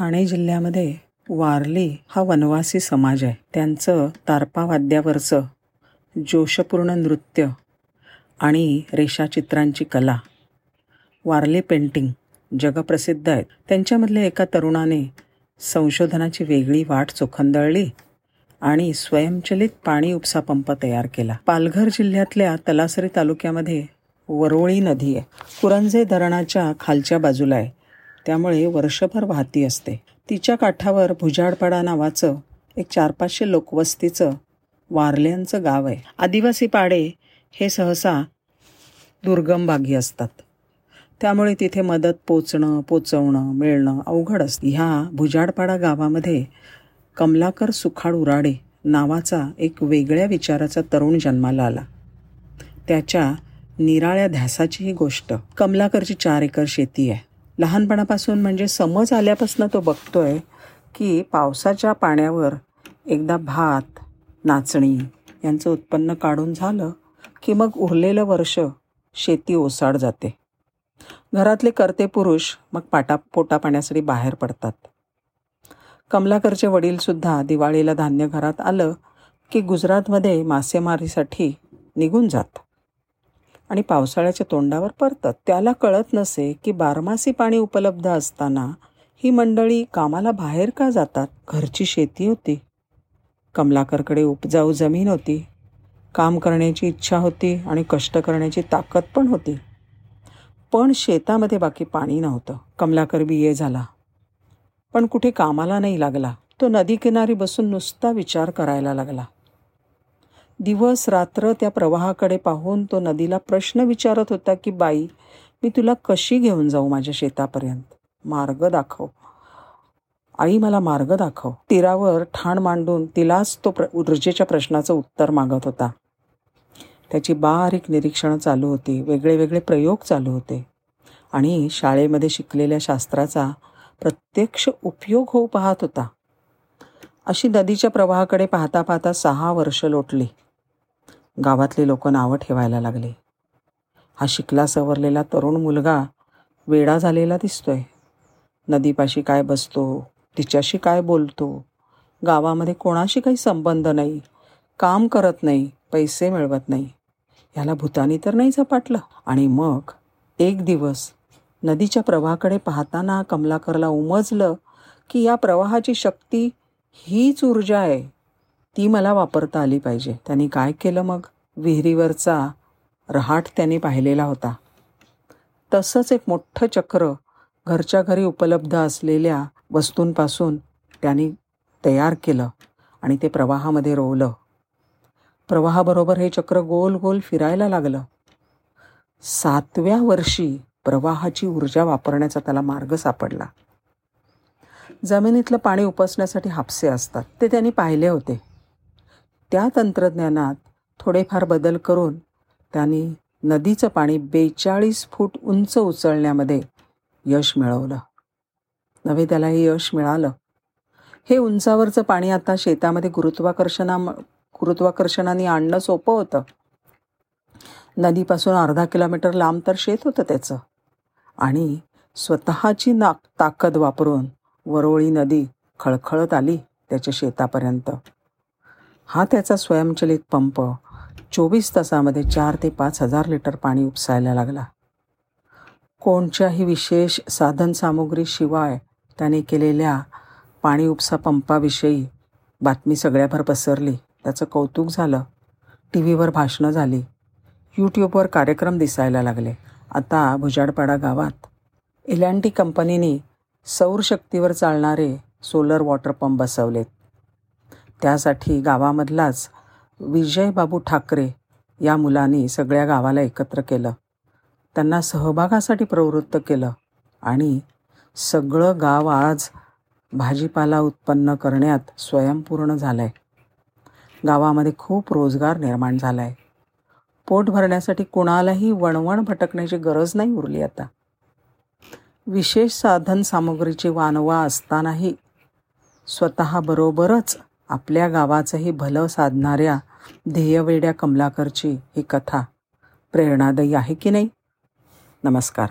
ठाणे जिल्ह्यामध्ये वारली हा वनवासी समाज आहे. त्यांचं तारपा वाद्यावरचं जोशपूर्ण नृत्य आणि रेषाचित्रांची कला. वारली पेंटिंग जगप्रसिद्ध आहेत. त्यांच्यामधल्या एका तरुणाने संशोधनाची वेगळी वाट चोखंदळली आणि स्वयंचलित पाणी उपसा पंप तयार केला. पालघर जिल्ह्यातल्या तलासरी तालुक्यामध्ये वरोळी नदी आहे. कुरंजे धरणाच्या खालच्या बाजूला आहे. त्यामुळे वर्षभर वाहती असते. तिच्या काठावर भुजाडपाडा नावाचं एक चार पाचशे लोकवस्तीचं वारल्यांचं गाव आहे. आदिवासी पाडे हे सहसा दुर्गम भागी असतात. त्यामुळे तिथे मदत पोचणं पोचवणं मिळणं अवघड असतं. ह्या भुजाडपाडा गावामध्ये कमलाकर सुखाड उराडे नावाचा एक वेगळ्या विचाराचा तरुण जन्माला आला. त्याच्या निराळ्या ध्यासाची ही गोष्ट. कमलाकरची चार एकर शेती आहे. लहानपणापासून म्हणजे समज आल्यापासून तो बघतोय की पावसाच्या पाण्यावर एकदा भात नाचणी यांचं उत्पन्न काढून झालं की मग उरलेलं वर्ष शेती ओसाड जाते. घरातले करते पुरुष मग पाटा पोटा पाण्यासाठी बाहेर पडतात. कमलाकरचे वडीलसुद्धा दिवाळीला धान्य घरात आलं की गुजरातमध्ये मासेमारीसाठी निघून जात. आणि पावसाळ्याच्या तोंडावर परतत त्याला कळत नसे की बारमासी पाणी उपलब्ध असताना ही मंडळी कामाला बाहेर का जातात? घरची शेती होती. कमलाकरकडे उपजाऊ जमीन होती. काम करण्याची इच्छा होती आणि कष्ट करण्याची ताकद पण होती. पण शेतामध्ये बाकी पाणी नव्हतं. कमलाकर बी ये झाला. पण कुठे कामाला नाही लागला. तो नदीकिनारी बसून नुसता विचार करायला लागला. दिवस रात्र त्या प्रवाहाकडे पाहून तो नदीला प्रश्न विचारत होता की बाई मी तुला कशी घेऊन जाऊ माझ्या शेतापर्यंत? मार्ग दाखव. आई मला मार्ग दाखव. तीरावर ठाण मांडून तिलाच तो प्र ऊर्जेच्या प्रश्नाचं उत्तर मागत होता. त्याची बारीक निरीक्षणं चालू होती वेगळे वेगळे प्रयोग चालू होते. आणि शाळेमध्ये शिकलेल्या शास्त्राचा प्रत्यक्ष उपयोग होऊ पाहत होता. अशी नदीच्या प्रवाहाकडे पाहता पाहता सहा वर्ष लोटली. गावातले लोक नावं ठेवायला लागले. हा शिकला सवरलेला तरुण मुलगा वेडा झालेला दिसतोय. नदीपाशी काय बसतो तिच्याशी काय बोलतो गावामध्ये कोणाशी काही संबंध नाही काम करत नाही पैसे मिळवत नाही. ह्याला भूतानी तर नाही झपाटलं. आणि मग एक दिवस नदीच्या प्रवाहाकडे पाहताना कमलाकरला उमजलं की या प्रवाहाची शक्ती हीच ऊर्जा आहे. ती मला वापरता आली पाहिजे. त्यांनी काय केलं मग? विहिरीवरचा रहाट त्यांनी पाहिलेला होता. तसंच एक मोठं चक्र घरच्या घरी उपलब्ध असलेल्या वस्तूंपासून त्यांनी तयार केलं आणि ते प्रवाहामध्ये रोवलं. प्रवाहाबरोबर हे चक्र गोल गोल फिरायला लागलं. सातव्या वर्षी प्रवाहाची ऊर्जा वापरण्याचा त्याला मार्ग सापडला. जमिनीतलं पाणी उपसण्यासाठी हापसे असतात. ते त्यांनी पाहिले होते. त्या तंत्रज्ञानात थोडेफार बदल करून त्यांनी नदीचं पाणी बेचाळीस फूट उंच उचलण्यामध्ये यश मिळवलं. नव्हे त्याला हे यश मिळालं. हे उंचावरचं पाणी आता शेतामध्ये गुरुत्वाकर्षणा गुरुत्वाकर्षणाने आणणं सोपं होतं. नदीपासून अर्धा किलोमीटर लांब तर शेत होतं त्याचं. आणि स्वतःची नाक ताकद वापरून वरोळी नदी खळखळत आली त्याच्या शेतापर्यंत. हा त्याचा स्वयंचलित पंप चोवीस तासामध्ये चार ते पाच हजार लिटर पाणी उपसायला लागला. कोणत्याही विशेष साधनसामुग्रीशिवाय त्याने केलेल्या पाणी उपसा पंपाविषयी बातमी सगळ्याभर पसरली. त्याचं कौतुक झालं. टी व्हीवर भाषणं झाली. यूट्यूबवर कार्यक्रम दिसायला लागले. आता भुजाडपाडा गावात इलँटी कंपनीने सौरशक्तीवर चालणारे सोलर वॉटर पंप बसवलेत. त्यासाठी गावामधलाच विजयबाबू ठाकरे या मुलांनी सगळ्या गावाला एकत्र केलं. त्यांना सहभागासाठी प्रवृत्त केलं आणि सगळं गाव आज भाजीपाला उत्पन्न करण्यात स्वयंपूर्ण झालं आहे गावामध्ये खूप रोजगार निर्माण झाला आहे पोट भरण्यासाठी कुणालाही वणवण भटकण्याची गरज नाही उरली आता. विशेष साधन सामग्रीची वानवा असतानाही स्वतःबरोबरच आपल्या गावाचंही भलं साधणाऱ्या ध्येयवेड्या कमलाकरची ही कथा प्रेरणादायी आहे की नाही? नमस्कार.